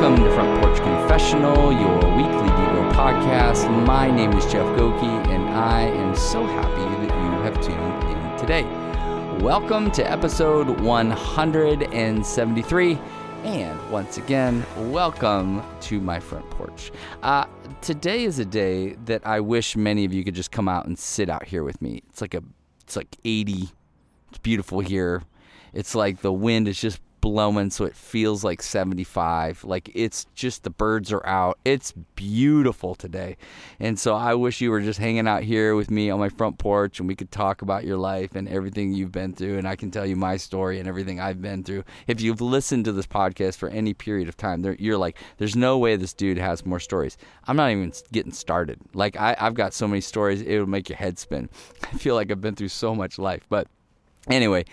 Welcome to Front Porch Confessional, your weekly Devo podcast. My name is Jeff Goki, and I am so happy that you have tuned in today. Welcome to episode 173. And once again, welcome to my front porch. Uh, today is a day that I wish many of you could just come out and sit out here with me. It's like a, it's like 80. It's beautiful here. It's like the wind is just blowing so it feels like 75 like it's just the birds are out. It's beautiful today. And so i wish you were just hanging out here with me on my front porch and we could talk about your life and everything you've been through and i can tell you my story and everything i've been through. If you've listened to this podcast for any period of time you're like there's no way this dude has more stories. I'm not even getting started. Like I, i've got so many stories it would make your head spin. I feel like i've been through so much life. But anyway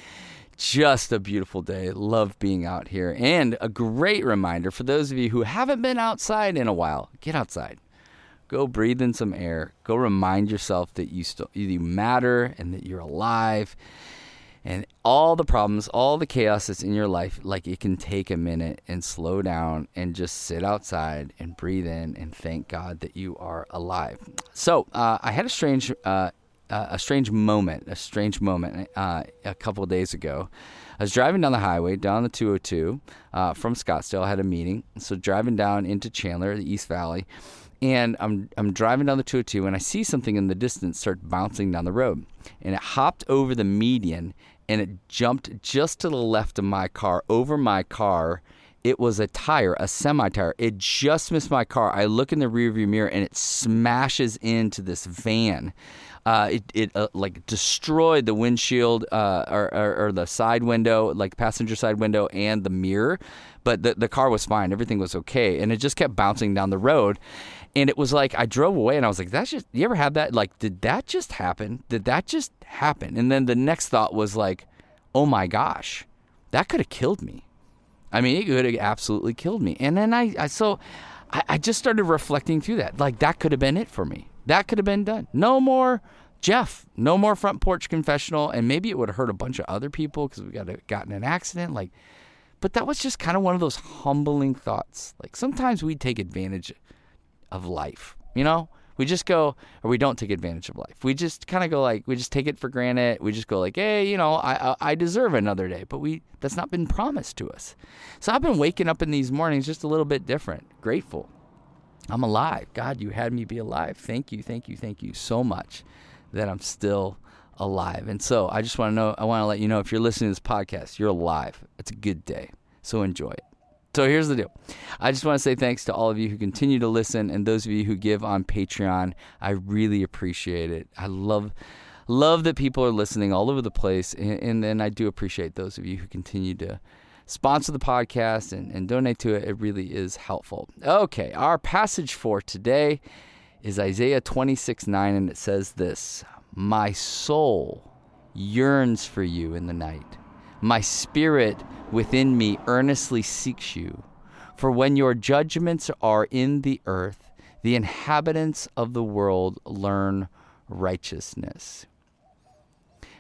just a beautiful day. Love being out here. And a great reminder for those of you who haven't been outside in a while get outside. Go breathe in some air. Go remind yourself that you still you matter and that you're alive. And all the problems, all the chaos that's in your life, like it can take a minute and slow down and just sit outside and breathe in and thank God that you are alive. So uh, I had a strange uh, uh, a strange moment, a strange moment uh, a couple days ago. I was driving down the highway, down the 202 uh, from Scottsdale. I had a meeting, so driving down into Chandler, the East Valley, and I'm I'm driving down the 202, and I see something in the distance start bouncing down the road, and it hopped over the median, and it jumped just to the left of my car, over my car. It was a tire, a semi tire. It just missed my car. I look in the rearview mirror, and it smashes into this van uh, it, it uh, like destroyed the windshield uh, or, or, or, the side window, like passenger side window, and the mirror. But the, the car was fine. Everything was okay. And it just kept bouncing down the road. And it was like, I drove away and I was like, that's just, you ever had that? Like, did that just happen? Did that just happen? And then the next thought was like, oh my gosh, that could have killed me. I mean, it could have absolutely killed me. And then I, I so I, I just started reflecting through that. Like, that could have been it for me. That could have been done. No more Jeff, no more front porch confessional, and maybe it would have hurt a bunch of other people because we got gotten an accident. Like, but that was just kind of one of those humbling thoughts. Like sometimes we take advantage of life, you know. We just go, or we don't take advantage of life. We just kind of go like, we just take it for granted. We just go like, hey, you know, I, I deserve another day, but we that's not been promised to us. So I've been waking up in these mornings just a little bit different, grateful. I'm alive. God, you had me be alive. Thank you, thank you, thank you so much that I'm still alive. And so I just want to know, I want to let you know if you're listening to this podcast, you're alive. It's a good day. So enjoy it. So here's the deal. I just want to say thanks to all of you who continue to listen and those of you who give on Patreon. I really appreciate it. I love love that people are listening all over the place and, then I do appreciate those of you who continue to sponsor the podcast and, and donate to it. It really is helpful. Okay, our passage for today is Isaiah 26 9, and it says this My soul yearns for you in the night. My spirit within me earnestly seeks you. For when your judgments are in the earth, the inhabitants of the world learn righteousness.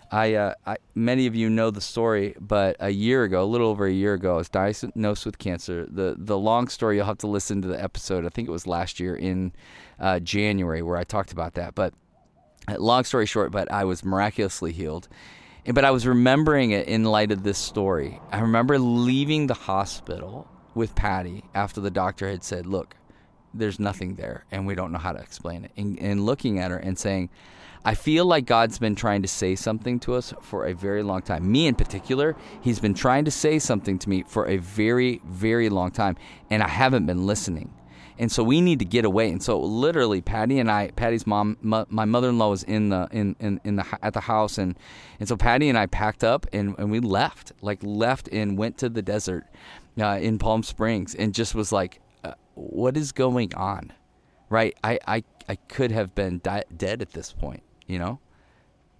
I, uh, I, many of you know the story, but a year ago, a little over a year ago, I was diagnosed with cancer. the The long story, you'll have to listen to the episode. I think it was last year in uh, January where I talked about that. But uh, long story short, but I was miraculously healed. But I was remembering it in light of this story. I remember leaving the hospital with Patty after the doctor had said, "Look, there's nothing there, and we don't know how to explain it," and, and looking at her and saying I feel like God's been trying to say something to us for a very long time. Me in particular, He's been trying to say something to me for a very, very long time, and I haven't been listening. And so we need to get away. And so literally, Patty and I, Patty's mom, my mother-in-law was in the in, in, in the at the house, and and so Patty and I packed up and, and we left, like left and went to the desert uh, in Palm Springs, and just was like, uh, what is going on, right? I I I could have been di- dead at this point you know.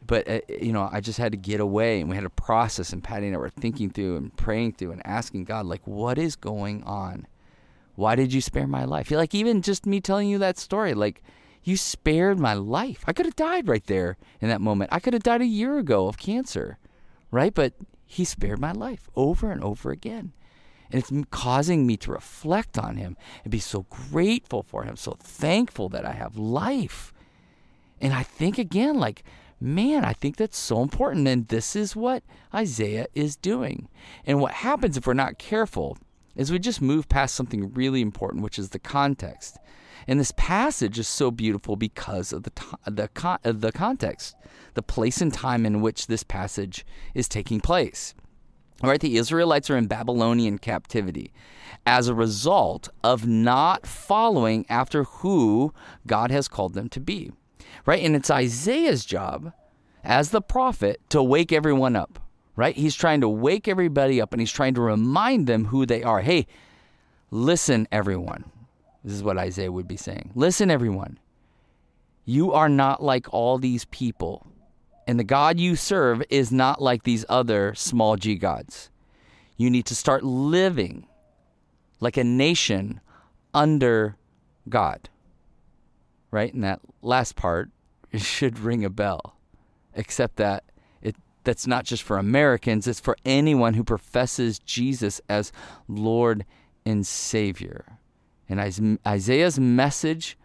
But uh, you know, I just had to get away, and we had to process. And Patty and I were thinking through and praying through and asking God, like, what is going on? Why did you spare my life? Like even just me telling you that story, like you spared my life. I could have died right there in that moment. I could have died a year ago of cancer, right? But he spared my life over and over again. And it's causing me to reflect on him and be so grateful for him, so thankful that I have life. And I think again, like, man, I think that's so important. And this is what Isaiah is doing. And what happens if we're not careful is we just move past something really important, which is the context. And this passage is so beautiful because of the the con- uh, the context, the place and time in which this passage is taking place. All right, the Israelites are in Babylonian captivity as a result of not following after who God has called them to be. Right? And it's Isaiah's job as the prophet to wake everyone up. Right? He's trying to wake everybody up and he's trying to remind them who they are. Hey, listen, everyone. This is what Isaiah would be saying. Listen, everyone. You are not like all these people. And the God you serve is not like these other small g gods. You need to start living like a nation under God. Right? And that last part should ring a bell. Except that that's not just for Americans, it's for anyone who professes Jesus as Lord and Savior. And Isaiah's message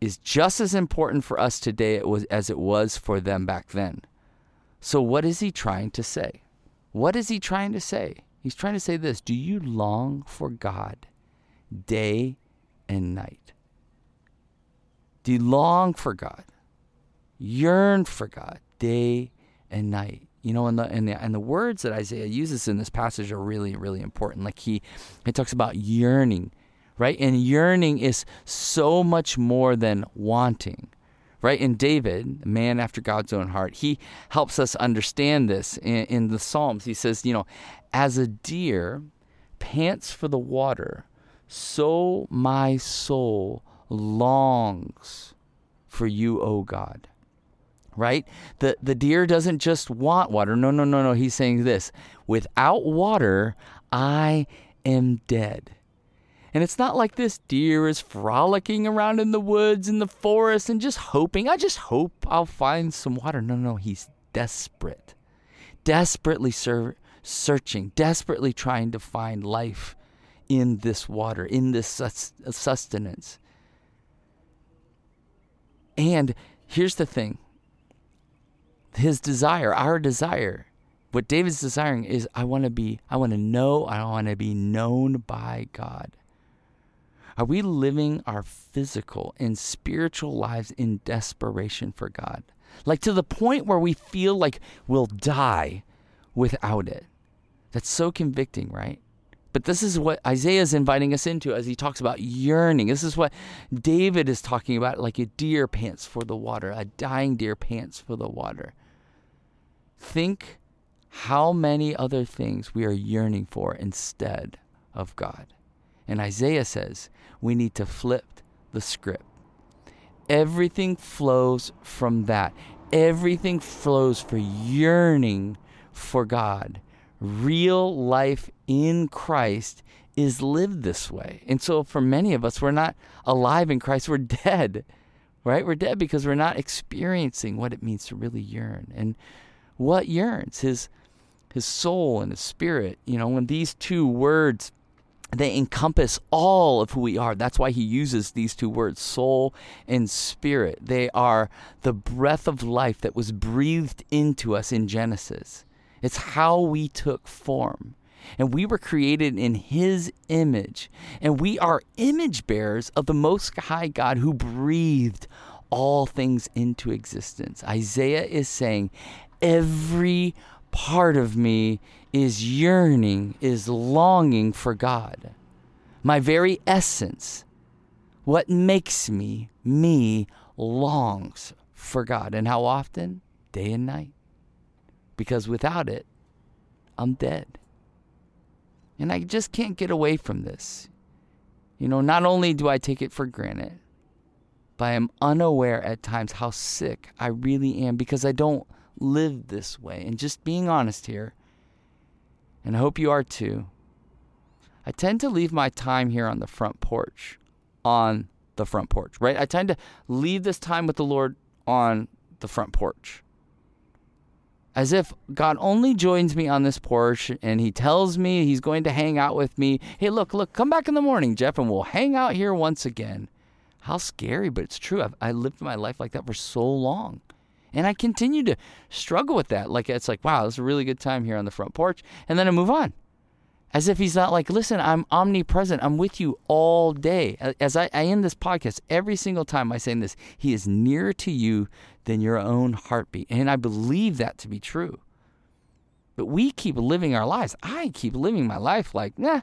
is just as important for us today as it was for them back then. So, what is he trying to say? What is he trying to say? He's trying to say this Do you long for God day and night? Do you long for God? Yearn for God day and night. You know, and the, and the and the words that Isaiah uses in this passage are really, really important. Like he, he talks about yearning right? And yearning is so much more than wanting, right? And David, man after God's own heart, he helps us understand this in, in the Psalms. He says, you know, as a deer pants for the water, so my soul longs for you, O God. Right? The the deer doesn't just want water. No, no, no, no. He's saying this. Without water, I am dead. And it's not like this deer is frolicking around in the woods in the forest and just hoping, I just hope I'll find some water. No, no, he's desperate. Desperately ser- searching, desperately trying to find life in this water, in this sustenance. And here's the thing his desire, our desire, what David's desiring is I want to be, I want to know, I want to be known by God. Are we living our physical and spiritual lives in desperation for God? Like to the point where we feel like we'll die without it. That's so convicting, right? But this is what Isaiah is inviting us into as he talks about yearning. This is what David is talking about like a deer pants for the water, a dying deer pants for the water. Think how many other things we are yearning for instead of God. And Isaiah says we need to flip the script. Everything flows from that. Everything flows for yearning for God. Real life in Christ is lived this way. And so for many of us, we're not alive in Christ, we're dead, right? We're dead because we're not experiencing what it means to really yearn. And what yearns? His, his soul and his spirit. You know, when these two words they encompass all of who we are. That's why he uses these two words, soul and spirit. They are the breath of life that was breathed into us in Genesis. It's how we took form. And we were created in his image. And we are image bearers of the Most High God who breathed all things into existence. Isaiah is saying, every part of me is yearning, is longing for God. My very essence, what makes me, me, longs for God. And how often? Day and night. Because without it, I'm dead. And I just can't get away from this. You know, not only do I take it for granted, but I am unaware at times how sick I really am because I don't live this way. And just being honest here, and I hope you are too, I tend to leave my time here on the front porch, on the front porch, right? I tend to leave this time with the Lord on the front porch. as if God only joins me on this porch and he tells me he's going to hang out with me. Hey, look, look, come back in the morning, Jeff, and we'll hang out here once again. How scary, but it's true. I've, I lived my life like that for so long. And I continue to struggle with that. Like, it's like, wow, it's a really good time here on the front porch. And then I move on. As if he's not like, listen, I'm omnipresent. I'm with you all day. As I, I end this podcast, every single time I say this, he is nearer to you than your own heartbeat. And I believe that to be true. But we keep living our lives. I keep living my life like, nah,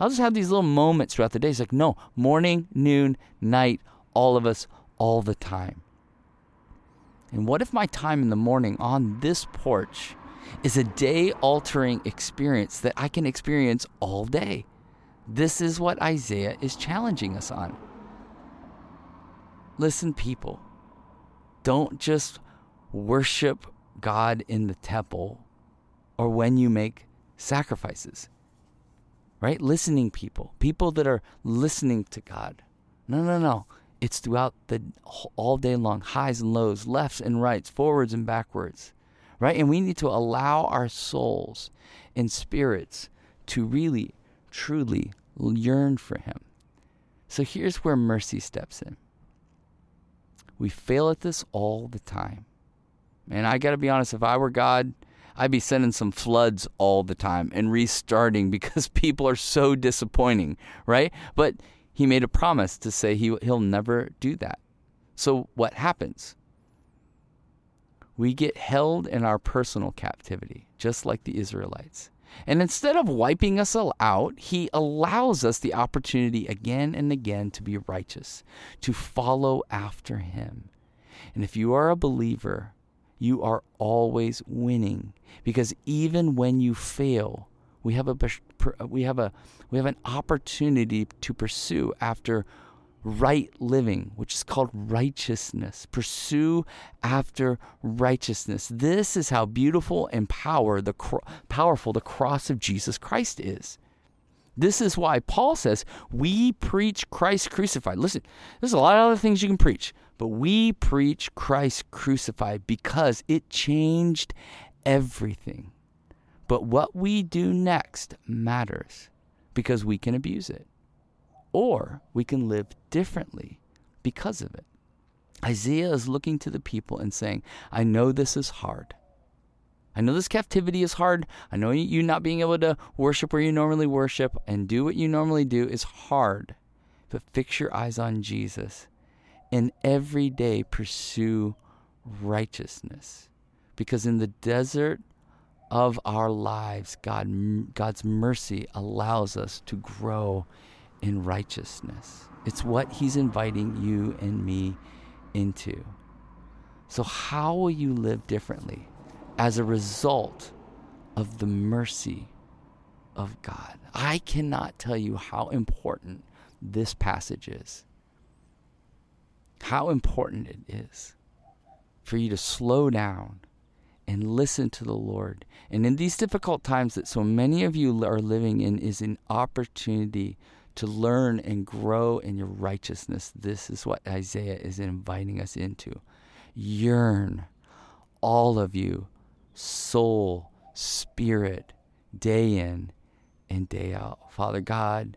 I'll just have these little moments throughout the day. It's like, no, morning, noon, night, all of us, all the time. And what if my time in the morning on this porch is a day altering experience that I can experience all day? This is what Isaiah is challenging us on. Listen, people, don't just worship God in the temple or when you make sacrifices. Right? Listening people, people that are listening to God. No, no, no. It's throughout the all day long, highs and lows, lefts and rights, forwards and backwards. Right? And we need to allow our souls and spirits to really, truly yearn for Him. So here's where mercy steps in. We fail at this all the time. And I got to be honest, if I were God, I'd be sending some floods all the time and restarting because people are so disappointing, right? But he made a promise to say he, he'll never do that. So what happens? We get held in our personal captivity, just like the Israelites. And instead of wiping us all out, he allows us the opportunity again and again to be righteous, to follow after him. And if you are a believer, you are always winning because even when you fail, we have a uh, we have a we have an opportunity to pursue after right living, which is called righteousness. Pursue after righteousness. This is how beautiful and power the powerful the cross of Jesus Christ is. This is why Paul says we preach Christ crucified. Listen, there's a lot of other things you can preach, but we preach Christ crucified because it changed everything. But what we do next matters because we can abuse it or we can live differently because of it. Isaiah is looking to the people and saying, I know this is hard. I know this captivity is hard. I know you not being able to worship where you normally worship and do what you normally do is hard. But fix your eyes on Jesus and every day pursue righteousness. Because in the desert of our lives, God, God's mercy allows us to grow in righteousness. It's what He's inviting you and me into. So, how will you live differently as a result of the mercy of God? I cannot tell you how important this passage is. How important it is for you to slow down and listen to the Lord. And in these difficult times that so many of you are living in, is an opportunity to learn and grow in your righteousness. This is what Isaiah is inviting us into. Yearn, all of you, soul, spirit, day in and day out. Father God,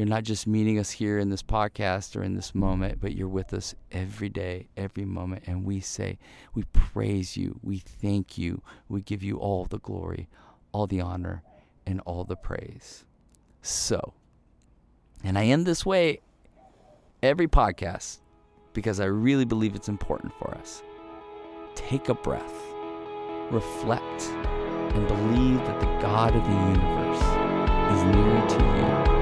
you're not just meeting us here in this podcast or in this mm-hmm. moment, but you're with us every day, every moment. And we say, we praise you, we thank you, we give you all the glory, all the honor, and all the praise. So, and I end this way every podcast because I really believe it's important for us. Take a breath, reflect, and believe that the God of the universe is near to you